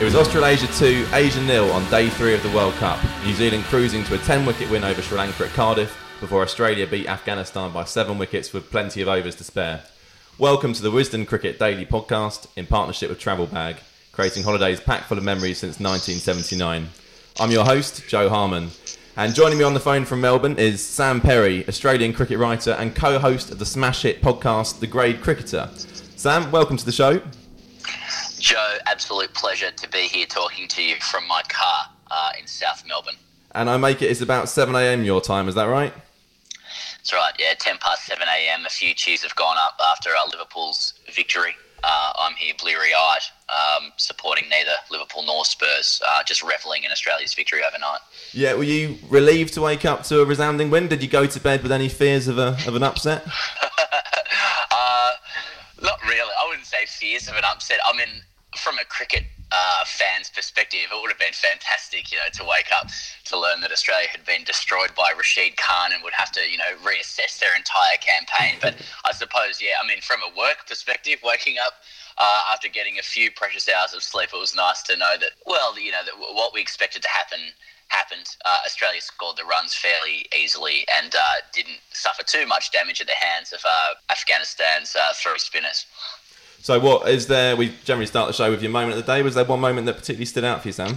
It was Australasia 2, Asia nil on day three of the World Cup. New Zealand cruising to a 10 wicket win over Sri Lanka at Cardiff before Australia beat Afghanistan by 7 wickets with plenty of overs to spare. Welcome to the Wisden Cricket Daily podcast in partnership with Travel Bag, creating holidays packed full of memories since 1979. I'm your host, Jo Harman. And joining me on the phone from Melbourne is Sam Perry, Australian cricket writer and co host of the smash hit podcast, The Grade Cricketer. Sam, welcome to the show. Jo, absolute pleasure to be here talking to you from my car uh, in South Melbourne. And I make it, it's about 7am your time, is that right? That's right, yeah, 10 past 7 a.m. A few cheers have gone up after uh, Liverpool's victory. Uh, I'm here bleary eyed, um, supporting neither Liverpool nor Spurs, uh, just revelling in Australia's victory overnight. Yeah, were you relieved to wake up to a resounding win? Did you go to bed with any fears of, a, of an upset? not really. I wouldn't say fears of an upset. I mean, from a cricket uh, fan's perspective, it would have been fantastic, you know, to wake up to learn that Australia had been destroyed by Rashid Khan and would have to, you know, reassess their entire campaign. But I suppose, yeah, I mean, from a work perspective, waking up uh, after getting a few precious hours of sleep, it was nice to know that, well, you know, that what we expected to happen happened. Uh, Australia scored the runs fairly easily and uh, didn't suffer too much damage at the hands of uh, Afghanistan's uh, three spinners. So, what is there? We generally start the show with your moment of the day. Was there one moment that particularly stood out for you, Sam?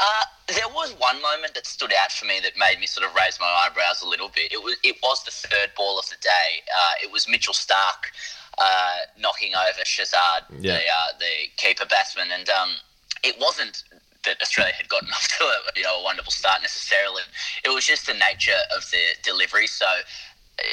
Uh, there was one moment that stood out for me that made me sort of raise my eyebrows a little bit. It was it was the third ball of the day. Uh, it was Mitchell Starc uh, knocking over Shahzad, yeah. the uh, the keeper batsman, and um, it wasn't that Australia had gotten off to a you know a wonderful start necessarily. It was just the nature of the delivery. So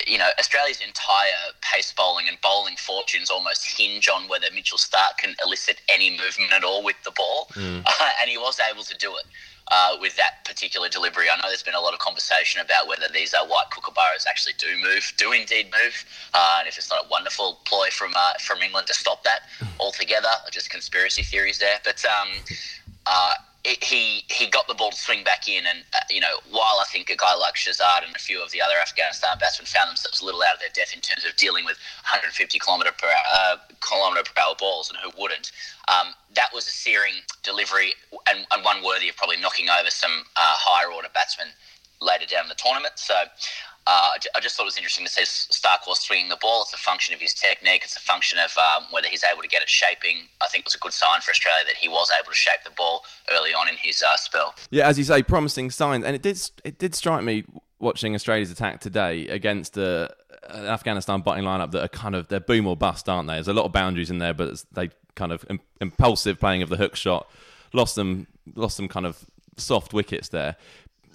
you know, Australia's entire pace bowling and bowling fortunes almost hinge on whether Mitchell Starc can elicit any movement at all with the ball, mm. uh, and he was able to do it. Uh, with that particular delivery, I know there's been a lot of conversation about whether these uh, white kookaburras actually do move, do indeed move, uh, and if it's not a wonderful ploy from uh, from England to stop that altogether, just conspiracy theories there. But um, uh, it, he he got the ball to swing back in, and uh, you know, while I think a guy like Shahzad and a few of the other Afghanistan batsmen found themselves a little out of their depth in terms of dealing with 150 kilometre per hour, uh, kilometre per hour balls, and who wouldn't? Um, that was a searing delivery, and, and, one worthy of probably knocking over some uh, higher order batsmen later down the tournament. So uh, I just thought it was interesting to see Starc was swinging the ball. It's a function of his technique. It's a function of um, whether he's able to get it shaping. I think it was a good sign for Australia that he was able to shape the ball early on in his uh, spell. Yeah, as you say, promising signs. And it did it did strike me watching Australia's attack today against the uh, Afghanistan batting lineup that are kind of they're boom or bust, aren't they? There's a lot of boundaries in there, but they kind of impulsive playing of the hook shot lost them lost some kind of soft wickets there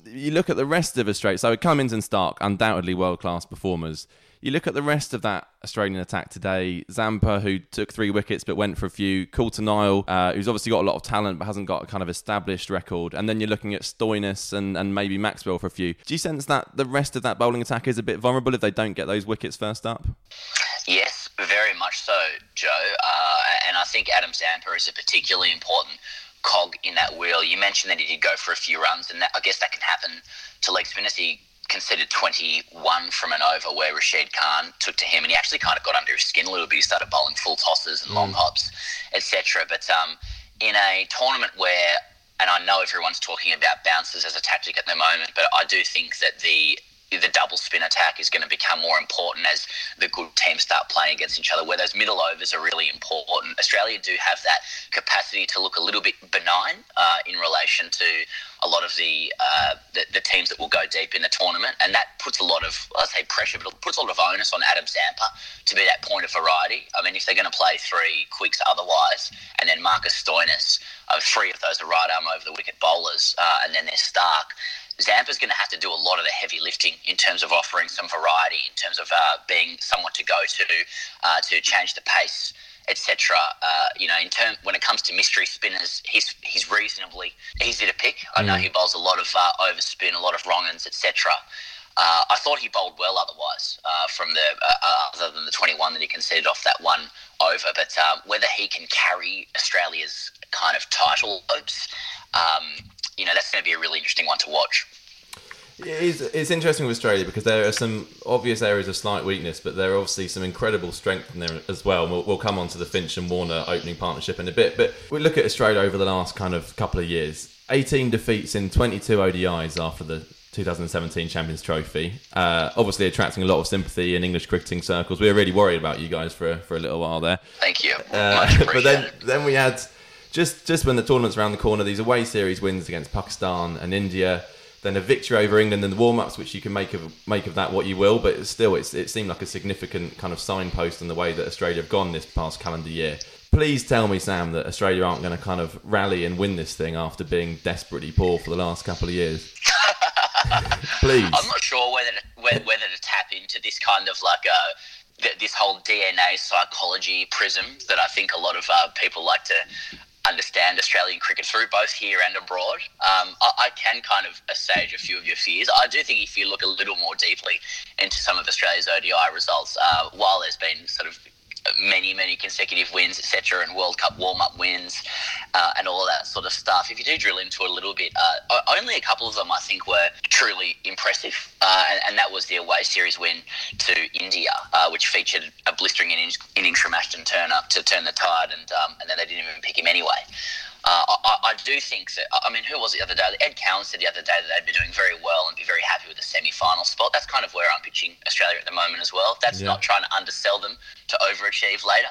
you look at the rest of Australia. So Cummins and Starc, undoubtedly world class performers. You look at the rest of that Australian attack today. Zampa, who took three wickets but went for a few. Coulter-Nile, uh, who's obviously got a lot of talent but hasn't got a kind of established record. And then you're looking at Stoinis and, and maybe Maxwell for a few. Do you sense that the rest of that bowling attack is a bit vulnerable if they don't get those wickets first up? Yes, Very much so, Jo. Uh, and I think Adam Zampa is a particularly important cog in that wheel. You mentioned that he did go for a few runs, and that, I guess that can happen to leg spinners. He conceded 21 from an over where Rashid Khan took to him, and he actually kind of got under his skin a little bit. He started bowling full tosses and long mm. hops, etc. But um, in a tournament where, and I know everyone's talking about bounces as a tactic at the moment, but I do think that the the double spin attack is going to become more important as the good teams start playing against each other, where those middle overs are really important. Australia do have that capacity to look a little bit benign uh, in relation to a lot of the, uh, the, the teams that will go deep in the tournament, and that puts a lot of I say pressure, but it puts a lot of onus on Adam Zampa to be that point of variety. I mean, if they're going to play three quicks otherwise, and then Marcus Stoinis, uh, three of those are right arm over the wicket bowlers, uh, and then there's Starc. Zampa's going to have to do a lot of the heavy lifting in terms of offering some variety, in terms of uh, being someone to go to uh, to change the pace, etc. Uh, you know, in term when it comes to mystery spinners, he's he's reasonably easy to pick. I know mm. he bowls a lot of uh, overspin, a lot of wrong uns, etc. Uh, I thought he bowled well otherwise, uh, from the other than the 21 that he conceded off that one over. But whether he can carry Australia's kind of title hopes. Um, you know, that's going to be a really interesting one to watch. It's, it's interesting with Australia because there are some obvious areas of slight weakness, but there are obviously some incredible strength in there as well. We'll, we'll, come on to the Finch and Warner opening partnership in a bit, but we look at Australia over the last kind of couple of years. 18 defeats in 22 ODIs after the 2017 Champions Trophy. Uh, obviously, attracting a lot of sympathy in English cricketing circles. We were really worried about you guys for for a little while there. Thank you. Uh, but then, then we had just just when the tournament's around the corner, these away series wins against Pakistan and India, then a victory over England in the warm ups, which you can make of make of that what you will, but still, it's, it seemed like a significant kind of signpost in the way that Australia have gone this past calendar year. Please tell me, Sam, that Australia aren't going to kind of rally and win this thing after being desperately poor for the last couple of years. Please. I'm not sure whether to, whether, whether to tap into this kind of like a this whole DNA psychology prism that I think a lot of uh, people like to understand Australian cricket through, both here and abroad. Um, I, I, can kind of assuage a few of your fears. I do think if you look a little more deeply into some of Australia's ODI results, uh, while there's been sort of many, many consecutive wins, etc., and World Cup warm up wins, uh, and all of that sort of stuff. If you do drill into it a little bit, uh, only a couple of them I think were truly impressive, uh, and, and, that was the away series win to India, uh, which featured a blistering innings from Ashton Turner to turn the tide, and um, and then they didn't even pick him anyway. Uh, I, I, do think that, I mean, who was it the other day? Ed Cowan said the other day that they'd be doing very well and be very happy with the semi final spot. That's kind of where I'm pitching Australia at the moment as well. That's yeah. not trying to undersell them to overachieve later.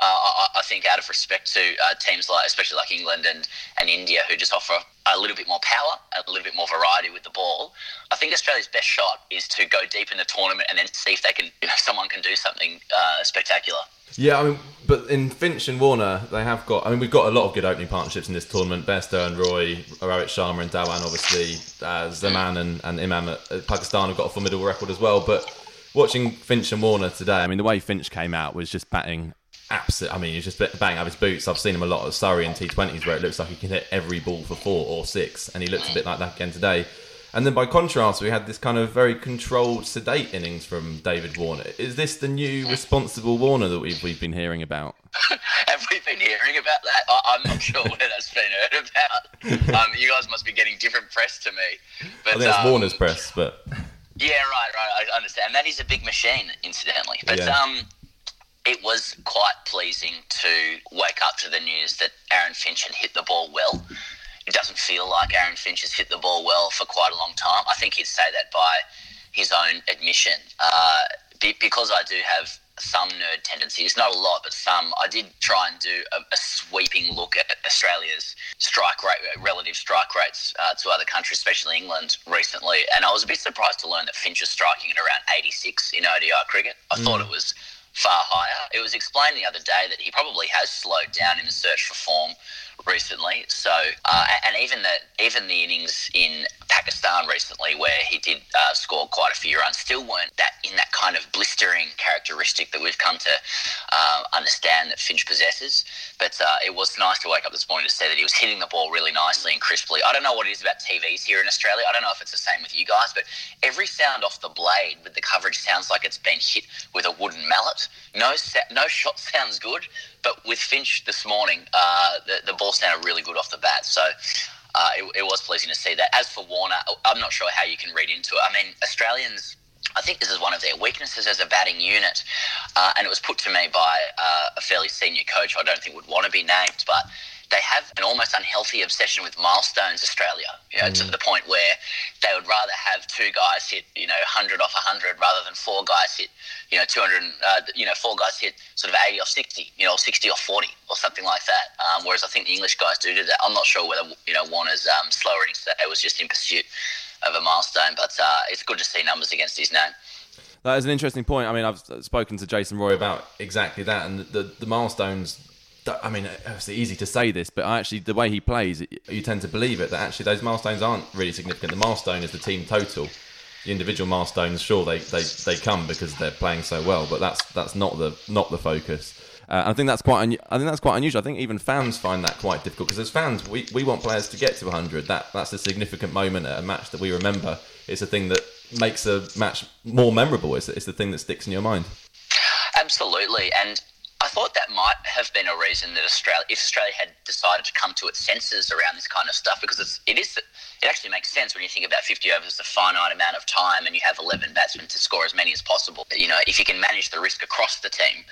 Uh, I, I, think out of respect to uh, teams like, especially like England and, and India, who just offer a little bit more power, a little bit more variety with the ball. I think Australia's best shot is to go deep in the tournament and then see if they can, know, someone can do something uh, spectacular. Yeah, I mean, but in Finch and Warner, they have got. I mean, we've got a lot of good opening partnerships in this tournament. Bairstow and Roy, Rohit Sharma and Dhawan, obviously. Uh, Zaman and, and Imam at Pakistan have got a formidable record as well. But watching Finch and Warner today, I mean, the way Finch came out was just batting absolute. I mean, he's just banging out his boots. I've seen him a lot at Surrey and T20s where it looks like he can hit every ball for four or six, and he looks a bit like that again today. And then by contrast, we had this kind of very controlled, sedate innings from David Warner. Is this the new responsible Warner that we've, we've been hearing about? Have we been hearing about that? I, am not sure where that's been heard about. Um, you guys must be getting different press to me. But, I think it's um, Warner's press, but. Yeah, right, right. I understand. That is a big machine, incidentally. But yeah. um, it was quite pleasing to wake up to the news that Aaron Finch had hit the ball well it doesn't feel like Aaron Finch has hit the ball well for quite a long time. I think he'd say that by his own admission. Uh, because I do have some nerd tendencies, not a lot, but some. I did try and do a, a sweeping look at Australia's strike rate, relative strike rates uh, to other countries, especially England, recently, and I was a bit surprised to learn that Finch is striking at around 86 in ODI cricket. I mm. thought it was far higher. It was explained the other day that he probably has slowed down in the search for form recently. So, uh, and even the even the innings in Pakistan recently, where he did uh, score quite a few runs, still weren't that in that kind of blistering characteristic that we've come to uh, understand that Finch possesses. But uh, it was nice to wake up this morning to say that he was hitting the ball really nicely and crisply. I don't know what it is about TVs here in Australia. I don't know if it's the same with you guys, but every sound off the blade with the coverage sounds like it's been hit with a wooden mallet. No, no shot sounds good, but with Finch this morning, uh, the, the ball sounded really good off the bat. So uh, it, it was pleasing to see that. As for Warner, I'm not sure how you can read into it. I mean, Australians I think this is one of their weaknesses as a batting unit, uh, and it was put to me by uh, a fairly senior coach I don't think would want to be named, but they have an almost unhealthy obsession with milestones, Australia, you know, mm. to the point where they would rather have two guys hit, you know, 100 off 100 rather than four guys hit, you know, 200, uh, you know, four guys hit sort of 80 off 60, you know, 60 off 40 or something like that. Um, whereas I think the English guys do do that. I'm not sure whether, you know, Warner's um, slower innings today was just in pursuit of a milestone, but uh, it's good to see numbers against his name. That is an interesting point. I mean, I've spoken to Jason Roy about exactly that, and the, the milestones I mean, it's easy to say this, but actually, the way he plays, you tend to believe it that actually those milestones aren't really significant. The milestone is the team total. The individual milestones, sure, they, they, they come because they're playing so well, but that's that's not the not the focus. Uh, I think that's quite un- I think that's quite unusual. I think even fans find that quite difficult because as fans, we, we want players to get to 100. That that's a significant moment at a match that we remember. It's a thing that makes a match more memorable. It's, it's the thing that sticks in your mind. Absolutely, and I thought that might have been a reason that Australia, if Australia had decided to come to its senses around this kind of stuff, because it's, it is, it actually makes sense when you think about 50 overs a finite amount of time, and you have 11 batsmen to score as many as possible. You know, if you can manage the risk across the team,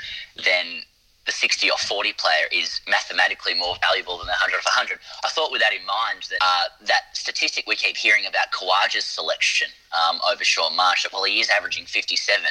then the 60 or 40 player is mathematically more valuable than the 100 of 100. I thought with that in mind that uh, that statistic we keep hearing about Khawaja's selection um, over Shaun Marsh, well he is averaging 57.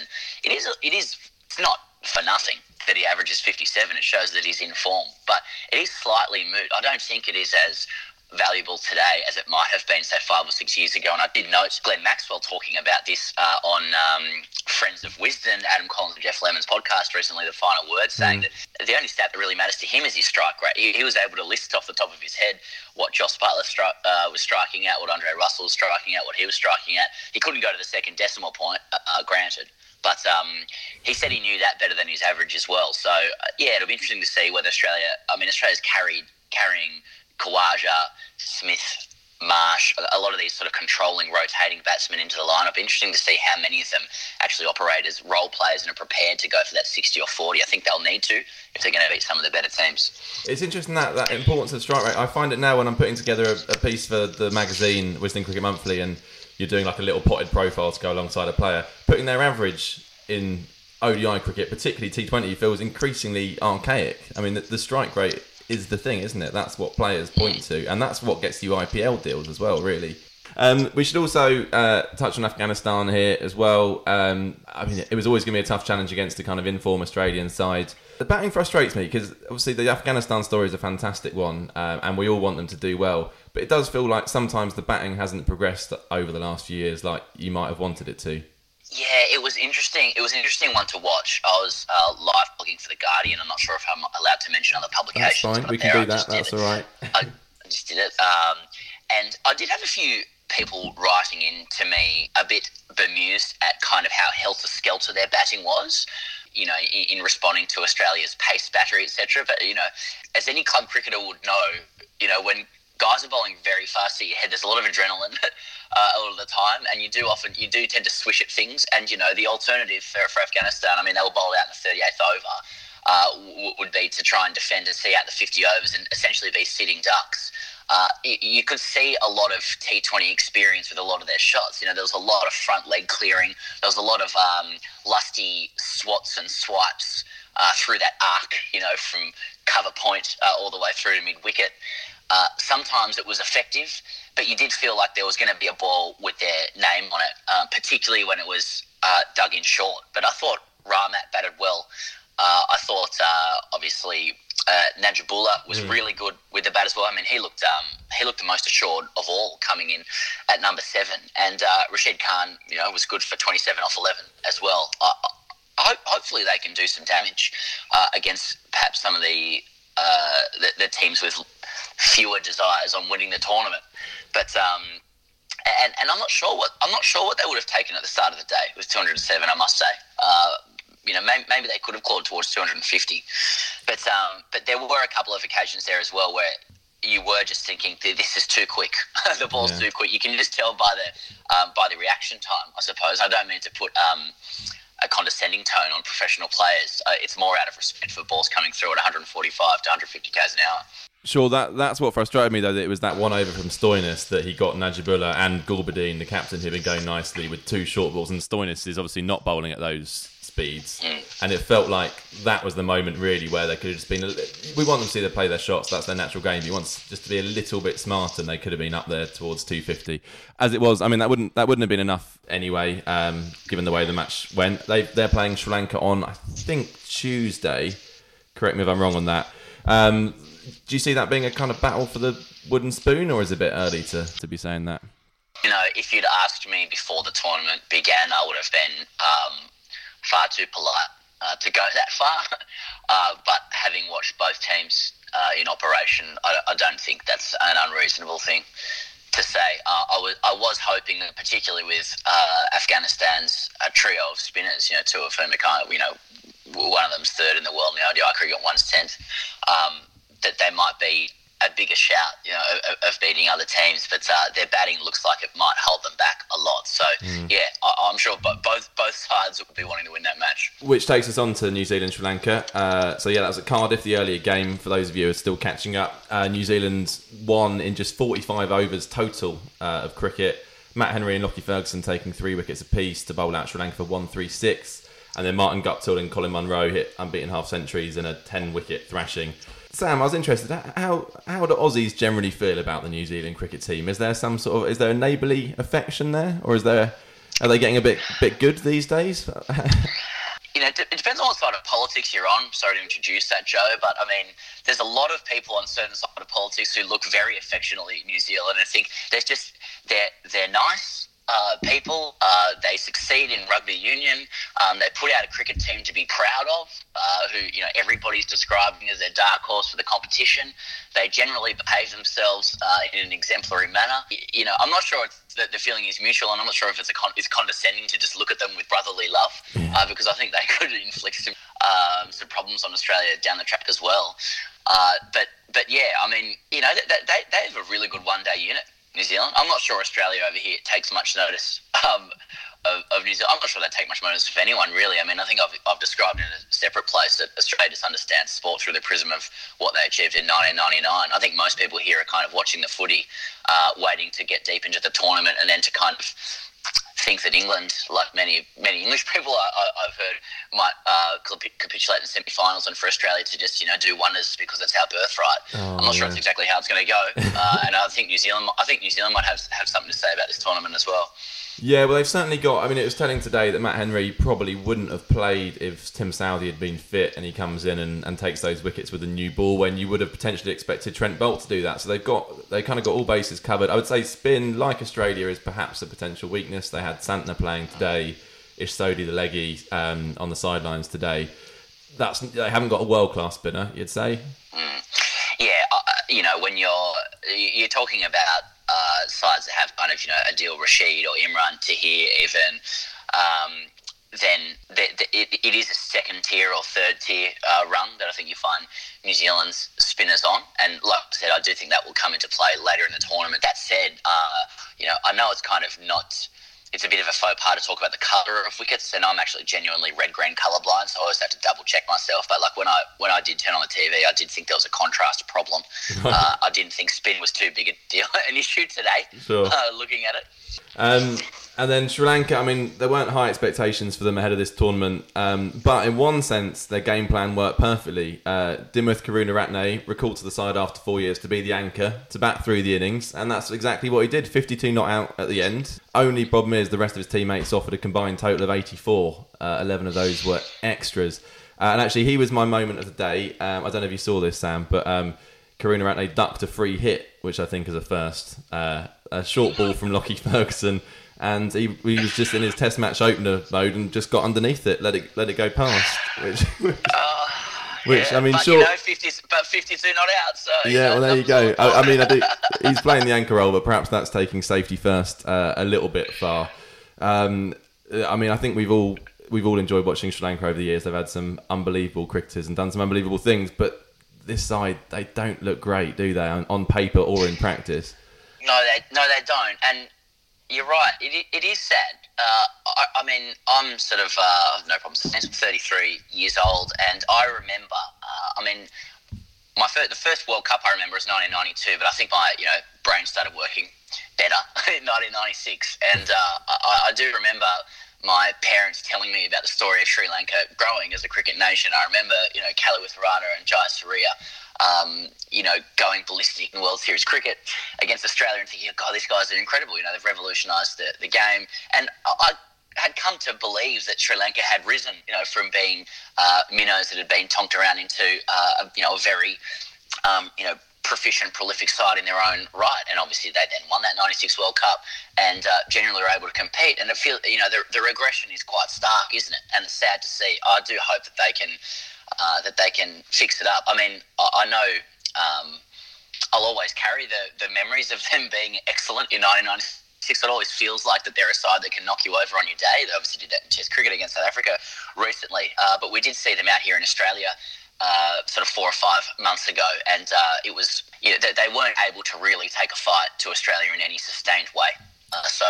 It is it is it's not for nothing that he averages 57. It shows that he's in form, but it is slightly moot. I don't think it is as valuable today as it might have been, say, five or six years ago. And I did note Glenn Maxwell talking about this uh, on um, Friends of Wisden, Adam Collins and Geoff Lemon's podcast recently, The Final Word, saying mm. that the only stat that really matters to him is his strike rate. He, he was able to list off the top of his head what Jos Buttler stri- uh, was striking at, what Andre Russell was striking at, what he was striking at. He couldn't go to the second decimal point, uh, uh granted. But um, he said he knew that better than his average as well. So uh, yeah, it'll be interesting to see whether Australia. I mean, Australia's carried carrying Khawaja, Smith, Marsh, a lot of these sort of controlling, rotating batsmen into the lineup. Interesting to see how many of them actually operate as role players and are prepared to go for that 60 or 40. I think they'll need to if they're going to beat some of the better teams. It's interesting that, that importance of strike rate. I find it now when I'm putting together a, a piece for the magazine, Wisden Cricket Monthly, and you're doing like a little potted profile to go alongside a player, putting their average in ODI cricket, particularly T20, feels increasingly archaic. I mean, the, the strike rate is the thing, isn't it? That's what players point to, and that's what gets you IPL deals as well, really. Um, we should also uh, touch on Afghanistan here as well. Um, I mean, it was always going to be a tough challenge against the kind of inform Australian side. The batting frustrates me because obviously the Afghanistan story is a fantastic one, uh, and we all want them to do well. But it does feel like sometimes the batting hasn't progressed over the last few years like you might have wanted it to. Yeah, it was interesting. It was an interesting one to watch. I was uh, live blogging for the Guardian. I'm not sure if I'm allowed to mention other publications. That's fine. We can do that. That's all right. I, I just did it, um, and I did have a few people writing in to me a bit bemused at kind of how helter skelter their batting was. You know, in, in responding to Australia's pace battery, etc. But you know, as any club cricketer would know, you know when guys are bowling very fast at your head. There's a lot of adrenaline uh, a lot of the time, and you do often you do tend to swish at things. And you know the alternative for, for Afghanistan, I mean, they were bowled out in the 38th over, uh, w- would be to try and defend and see out the 50 overs and essentially be sitting ducks. Uh, you could see a lot of T20 experience with a lot of their shots. You know, there was a lot of front leg clearing. There was a lot of um, lusty swats and swipes uh, through that arc. You know, from cover point uh, all the way through to mid wicket. Uh, sometimes it was effective, but you did feel like there was going to be a ball with their name on it, uh, particularly when it was uh, dug in short. But I thought Rahmat batted well. Uh, I thought, uh, obviously, uh, Najibullah was mm. really good with the bat as well. I mean, he looked um, he looked the most assured of all coming in at number seven, and Rashid Khan, you know, was good for twenty seven off eleven as well. hopefully, they can do some damage against perhaps some of the, the, the teams with fewer desires on winning the tournament. But um, and, and I'm not sure what I'm not sure what they would have taken at the start of the day It was 207. I must say. Uh, you know, maybe, maybe, they could have clawed towards 250, but um, but there were a couple of occasions there as well where you were just thinking this is too quick. the ball's yeah. too quick. You can just tell by the um, by the reaction time. I suppose I don't mean to put um, a condescending tone on professional players. Uh, it's more out of respect for balls coming through at 145 to 150 k's an hour. Sure, that that's what frustrated me though. That it was that one over from Stoinis that he got Najibullah and Gulbuddin, the captain, who'd been going nicely with two short balls, and Stoinis is obviously not bowling at those speeds, and it felt like that was the moment really where they could have just been. A, we want them to see them play their shots. That's their natural game. You want just to be a little bit smarter, and they could have been up there towards 250. As it was, I mean that wouldn't that wouldn't have been enough anyway, um, given the way the match went. They they're playing Sri Lanka on I think Tuesday. Correct me if I'm wrong on that. Um, do you see that being a kind of battle for the wooden spoon, or is it a bit early to, to be saying that? You know, if you'd asked me before the tournament began, I would have been um, far too polite uh, to go that far. Uh, but having watched both teams uh, in operation, I, I, don't think that's an unreasonable thing to say. Uh, I was I was hoping, that particularly with uh, Afghanistan's uh, trio of spinners, you know, two of whom are kind of, you know, one of them's third in the world in the ODI cricket, one's tenth. Um, that they might be a bigger shout, you know, of, of beating other teams. But uh, their batting looks like it might hold them back a lot. So mm. yeah, I, am sure both both sides will be wanting to win that match. Which takes us on to New Zealand Sri Lanka. Uh, so yeah, that was at Cardiff, the earlier game. For those of you who are still catching up, uh, New Zealand won in just 45 overs total uh, of cricket. Matt Henry and Lockie Ferguson taking three wickets apiece to bowl out Sri Lanka for 136. And then Martin Guptill and Colin Munro hit unbeaten half centuries in a 10 wicket thrashing. Sam, I was interested. How how do Aussies generally feel about the New Zealand cricket team? Is there some sort of is there a neighbourly affection there, or is there are they getting a bit bit good these days? you know, it depends on what side of politics you're on. Sorry to introduce that, Jo, but I mean, there's a lot of people on certain side of politics who look very affectionately at New Zealand and think there's just they're they're nice uh, people. Uh, they succeed in rugby union. Um, they put out a cricket team to be proud of, uh, who you know everybody's describing as their dark horse for the competition. They generally behave themselves uh, in an exemplary manner. You know, I'm not sure that the feeling is mutual, and I'm not sure if it's a con- it's condescending to just look at them with brotherly love, uh, because I think they could inflict some um, some problems on Australia down the track as well. Uh, but but yeah, I mean, you know, they, they, they have a really good one day unit. New Zealand. I'm not sure Australia over here takes much notice um, of, of, New Zealand. I'm not sure they take much notice of anyone, really. I mean, I think I've, I've described in a separate place that Australia just understands sport through the prism of what they achieved in 1999. I think most people here are kind of watching the footy, uh, waiting to get deep into the tournament and then to kind of think that England, like many many English people I, have heard, might uh, capitulate in semi-finals, and for Australia to just you know do wonders because it's our birthright. Oh, I'm not sure it's exactly how it's going to go, uh, and I think New Zealand, I think New Zealand might have have something to say about this tournament as well. Yeah, well, they've certainly got. I mean, it was telling today that Matt Henry probably wouldn't have played if Tim Southee had been fit and he comes in and, and takes those wickets with a new ball when you would have potentially expected Trent Boult to do that. So they've got they kind of got all bases covered. I would say spin, like Australia, is perhaps a potential weakness. They had Santner playing today, Ish Sodhi, the leggy, um, on the sidelines today. That's they haven't got a world class spinner, you'd say. Mm. Yeah, uh, you know when you're you're talking about uh, sides that have kind of you know Adil Rashid or Imran Tahir even. Um, then the, the, it, it is a second tier or third tier uh, run that I think you find New Zealand's spinners on. And like I said, I do think that will come into play later in the tournament. That said, uh, you know, I know it's kind of not it's a bit of a faux pas to talk about the colour of wickets, and I'm actually genuinely red green colourblind, so I always have to double check myself. But like when I when I did turn on the TV, I did think there was a contrast problem. uh, I didn't think spin was too big a deal, an issue today. Sure. Uh, looking at it. Um, and then Sri Lanka, I mean, there weren't high expectations for them ahead of this tournament, um, but in one sense, their game plan worked perfectly. Uh, Dimuth Karunaratne recalled to the side after four years to be the anchor, to bat through the innings, and that's exactly what he did 52 not out at the end. Only problem is the rest of his teammates offered a combined total of 84. Uh, 11 of those were extras. Uh, and actually, he was my moment of the day. Um, I don't know if you saw this, Sam, but um, Karunaratne ducked a free hit, which I think is a first. Uh, a short ball from Lockie Ferguson and he, he was just in his test match opener mode and just got underneath it, let it let it go past. Which, uh, which yeah, I mean, but, sure, you know, 50, but fifty-two not out. So yeah, well there you go. I, I, mean, I do, he's playing the anchor role, but perhaps that's taking safety first uh, a little bit far. Um, I mean, I think we've all we've all enjoyed watching Sri Lanka over the years. They've had some unbelievable cricketers and done some unbelievable things, but this side they don't look great, do they, on, on paper or in practice? No, they no they don't, and you're right. It, it is sad uh, I, I, mean, I'm sort of uh, no problem. I'm 33 years old, and I remember. Uh, I mean, my first, the first World Cup I remember is 1992, but I think my you know brain started working better in 1996, and uh, I, I, do remember my parents telling me about the story of Sri Lanka growing as a cricket nation. I remember you know Kaluwitharana and Jayasuriya. Um, you know, going ballistic in World Series cricket against Australia and thinking, God, these guys are incredible. You know, they've revolutionised the, the game. And I, had come to believe that Sri Lanka had risen, you know, from being uh, minnows that had been tonked around into, uh, you know, a very, um, you know, proficient, prolific side in their own right. And obviously, they then won that '96 World Cup and uh, generally were able to compete. And it feel, you know, the, the regression is quite stark, isn't it? And it's sad to see. I do hope that they can uh, that they can fix it up. I mean, I, I know. Um, I'll always carry the, the memories of them being excellent in 1996 it always feels like that they're a side that can knock you over on your day. They obviously did that in Test cricket against South Africa recently, uh, but we did see them out here in Australia. Uh, sort of four or five months ago, and uh, it was you know, they, they, weren't able to really take a fight to Australia in any sustained way. Uh, so,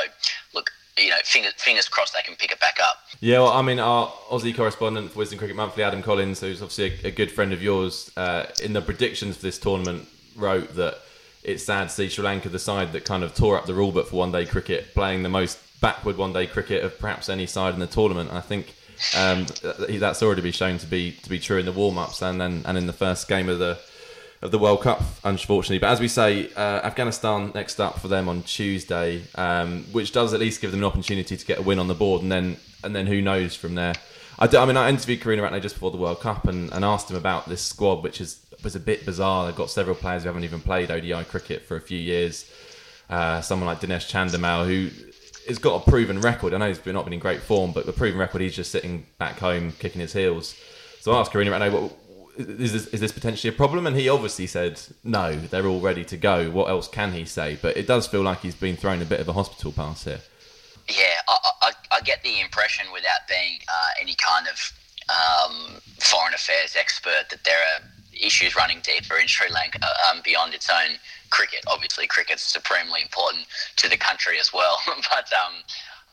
look, you know, fingers, fingers crossed they can pick it back up. Yeah, well, I mean, our Aussie correspondent for Wisden Cricket Monthly, Adam Collins, who's obviously a, a good friend of yours, uh, in the predictions for this tournament, wrote that it's sad to see Sri Lanka, the side that kind of tore up the rule book for one day cricket, playing the most backward one day cricket of perhaps any side in the tournament. I think um, that's already been shown to be to be true in the warm ups and then and in the first game of the of the World Cup, unfortunately. But as we say, uh, Afghanistan next up for them on Tuesday, um, which does at least give them an opportunity to get a win on the board, and then and then who knows from there. I, do, I mean, I interviewed Karunaratne just before the World Cup and, and asked him about this squad, which is was a bit bizarre. They've got several players who haven't even played ODI cricket for a few years. Uh, someone like Dinesh Chandimal, who has got a proven record. I know he's not been in great form, but the proven record, he's just sitting back home kicking his heels. So I asked Karunaratne, is this, is this potentially a problem? And he obviously said, no, they're all ready to go. What else can he say? But it does feel like he's been thrown a bit of a hospital pass here. Yeah, I, I, I get the impression without being uh, any kind of um, foreign affairs expert that there are issues running deeper in Sri Lanka um, beyond its own cricket. Obviously, cricket's supremely important to the country as well. but um,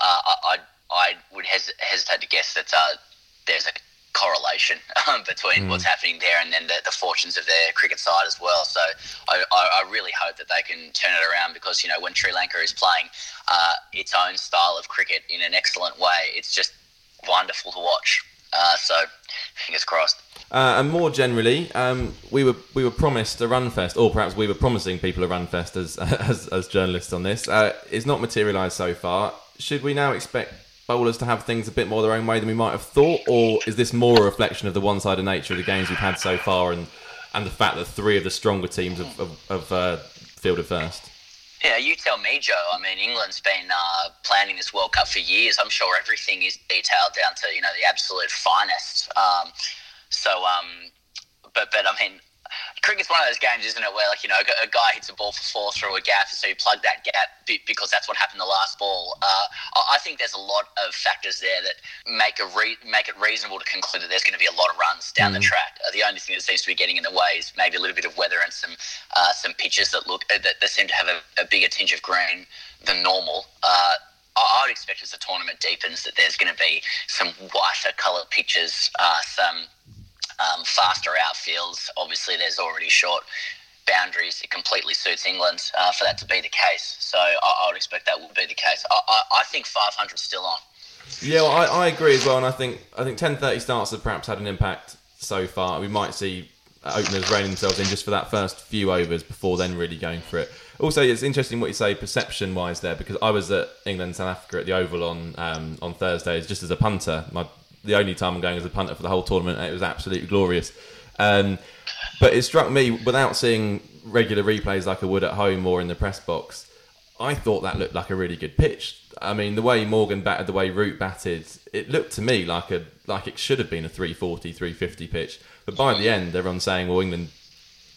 uh, I, I would hes- hesitate to guess that uh, there's a correlation um, between mm. what's happening there and then the, the, fortunes of their cricket side as well. So I, I, I, really hope that they can turn it around because, you know, when Sri Lanka is playing uh, its own style of cricket in an excellent way, it's just wonderful to watch. Uh, so fingers crossed. Uh, and more generally, um, we were we were promised a run fest, or perhaps we were promising people a run fest as as, as journalists on this. Uh, it's not materialised so far. Should we now expect bowlers to have things a bit more their own way than we might have thought, or is this more a reflection of the one-sided nature of the games we've had so far, and and the fact that three of the stronger teams have, have, have uh, fielded first? Yeah, you tell me, Jo. I mean, England's been uh, planning this World Cup for years. I'm sure everything is detailed down to you know the absolute finest. Um, so, um, but but I mean, cricket's one of those games, isn't it, where like you know a guy hits a ball for four through a gap, so you plug that gap because that's what happened the last ball. Uh, I think there's a lot of factors there that make a re- make it reasonable to conclude that there's going to be a lot of runs down mm. the track. Uh, the only thing that seems to be getting in the way is maybe a little bit of weather and some uh, some pitches that look uh, that, that seem to have a, a, bigger tinge of green than normal. Uh, I would expect as the tournament deepens that there's going to be some whiter coloured pitches, uh, some um, faster outfields. Obviously, there's already short boundaries. It completely suits England uh, for that to be the case. So I, I, would expect that would be the case. I, I, I think 500 is still on. Yeah, well, I, I agree as well, and I think I think 10:30 starts have perhaps had an impact so far. We might see openers reining themselves in just for that first few overs before then really going for it. Also, it's interesting what you say perception wise there because I was at England South Africa at the Oval on um, on Thursdays just as a punter. My the only time I'm going as a punter for the whole tournament. it was absolutely glorious. Um, but it struck me without seeing regular replays like I would at home or in the press box. I thought that looked like a really good pitch. I mean, the way Morgan batted, the way Root batted, it looked to me like a like it should have been a 340, 350 pitch. But by the end, everyone's saying, well, England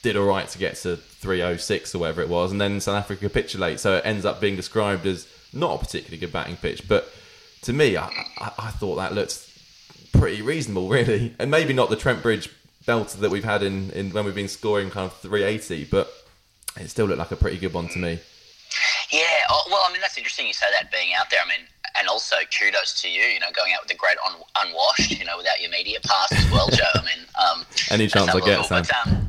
did all right to get to 306 or whatever it was, and then South Africa capitulate. So it ends up being described as not a particularly good batting pitch. But to me, I, I, I thought that looked pretty reasonable, really. And maybe not the Trent Bridge belter that we've had in, in when we've been scoring kind of 380, but it still looked like a pretty good one to me. Yeah, oh, well, I mean, that's interesting you say that being out there. I mean, and also kudos to you, you know, going out with a great un- unwashed, you know, without your media pass as well, Jo. I mean, um, any chance I get, Sam. But, um,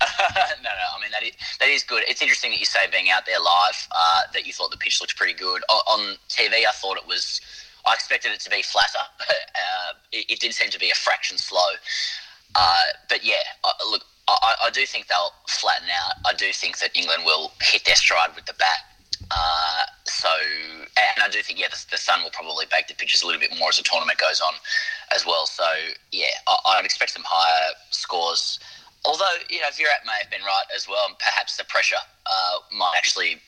no, no. I mean that is, that is good. It's interesting that you say being out there live uh, that you thought the pitch looked pretty good on, on TV. I thought it was. I expected it to be flatter. Uh, it, it, did seem to be a fraction slow. Uh, but yeah, look, I, I, do think they'll flatten out. I do think that England will hit their stride with the bat. Uh, so, and I do think, yeah, the, the, sun will probably bake the pitches a little bit more as the tournament goes on as well. So, yeah, I, would expect some higher scores. Although, you know, Virat may have been right as well, and perhaps the pressure uh, might actually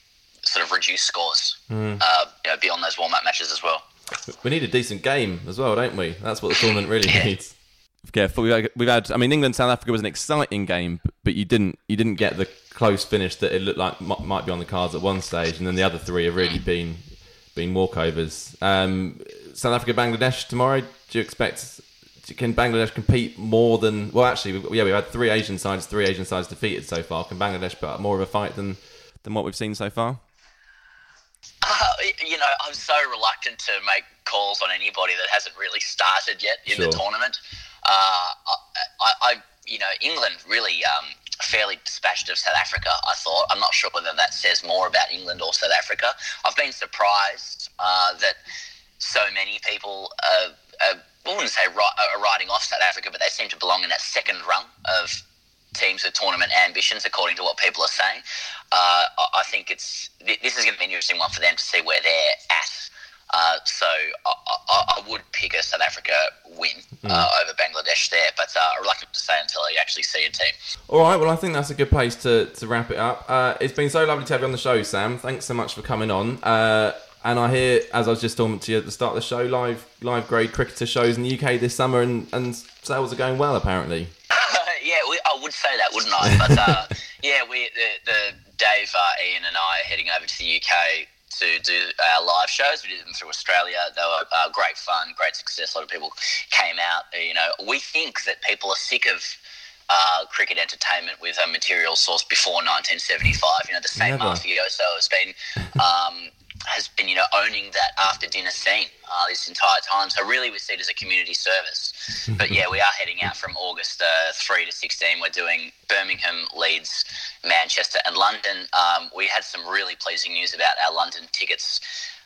sort of reduce scores mm. uh, you know, beyond those warm up matches as well. We need a decent game as well, don't we? That's what the tournament really yeah. needs. Careful, we've had. I mean, England South Africa was an exciting game, but you didn't you didn't get the close finish that it looked like might be on the cards at one stage, and then the other three have really been been walkovers. Um, South Africa, Bangladesh tomorrow. Do you expect? Can Bangladesh compete more than? Well, actually, yeah, we've had three Asian sides, three Asian sides defeated so far. Can Bangladesh put up more of a fight than than what we've seen so far? Uh, you know, I'm so reluctant to make calls on anybody that hasn't really started yet in sure. the tournament. Uh, I, I, you know, England really um, fairly dispatched of South Africa. I thought. I'm not sure whether that says more about England or South Africa. I've been surprised uh, that so many people. Uh, uh, I wouldn't say are riding off South Africa, but they seem to belong in that second rung of teams with tournament ambitions, according to what people are saying. Uh, I think it's this is going to be an interesting one for them to see where they're at uh, so I, I, I, would pick a South Africa win uh, mm. over Bangladesh there, but uh, reluctant to say until I actually see a team. All right, well, I think that's a good place to, to wrap it up. Uh, it's been so lovely to have you on the show, Sam. Thanks so much for coming on. Uh, and I hear, as I was just talking to you at the start of the show, live live grade cricketer shows in the UK this summer, and, and sales are going well apparently. We, I would say that, wouldn't I? But uh, yeah, we the, the Dave, Ian, and I are heading over to the UK to do our live shows. We did them through Australia. They were uh, great fun, great success. A lot of people came out. You know, we think that people are sick of uh, cricket entertainment with a material source before 1975. You know, the same Never. mafioso has been um, has been, you know, owning that after dinner scene uh, this entire time. So really, we see it as a community service. but yeah, we are heading out from August uh, three to sixteen. We're doing Birmingham, Leeds, Manchester, and London. Um, we had some really pleasing news about our London tickets.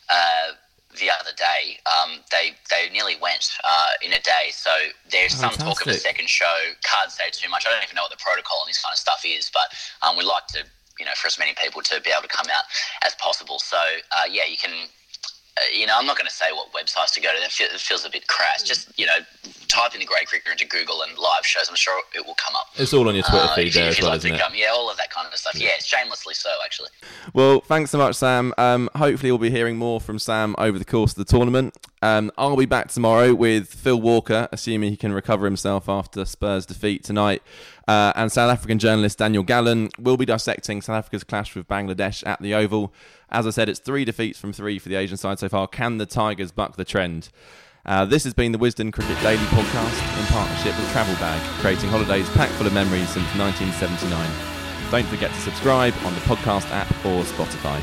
Uh, the other day, um, they they nearly went uh, in a day. So there's some talk of a second show. Can't say too much. I don't even know what the protocol on this kind of stuff is, but um, we like to you know, for as many people to be able to come out as possible. So uh, yeah, you can. Uh, you know, I'm not going to say what websites to go to. It feels a bit crass. Just you know, type in the Grade Cricketer into Google and live shows. I'm sure it will come up. It's all on your Twitter uh, feed there as well, like isn't it? Come. Yeah, all of that kind of stuff. Yeah. yeah, shamelessly so, actually. Well, thanks so much, Sam. Um, hopefully, we'll be hearing more from Sam over the course of the tournament. Um, I'll be back tomorrow with Phil Walker, assuming he can recover himself after Spurs' defeat tonight. Uh, and South African journalist Daniel Gallan will be dissecting South Africa's clash with Bangladesh at the Oval. As I said, it's three defeats from three for the Asian side so far. Can the Tigers buck the trend? Uh, this has been the Wisden Cricket Daily podcast in partnership with Travel Bag, creating holidays packed full of memories since 1979. Don't forget to subscribe on the podcast app or Spotify.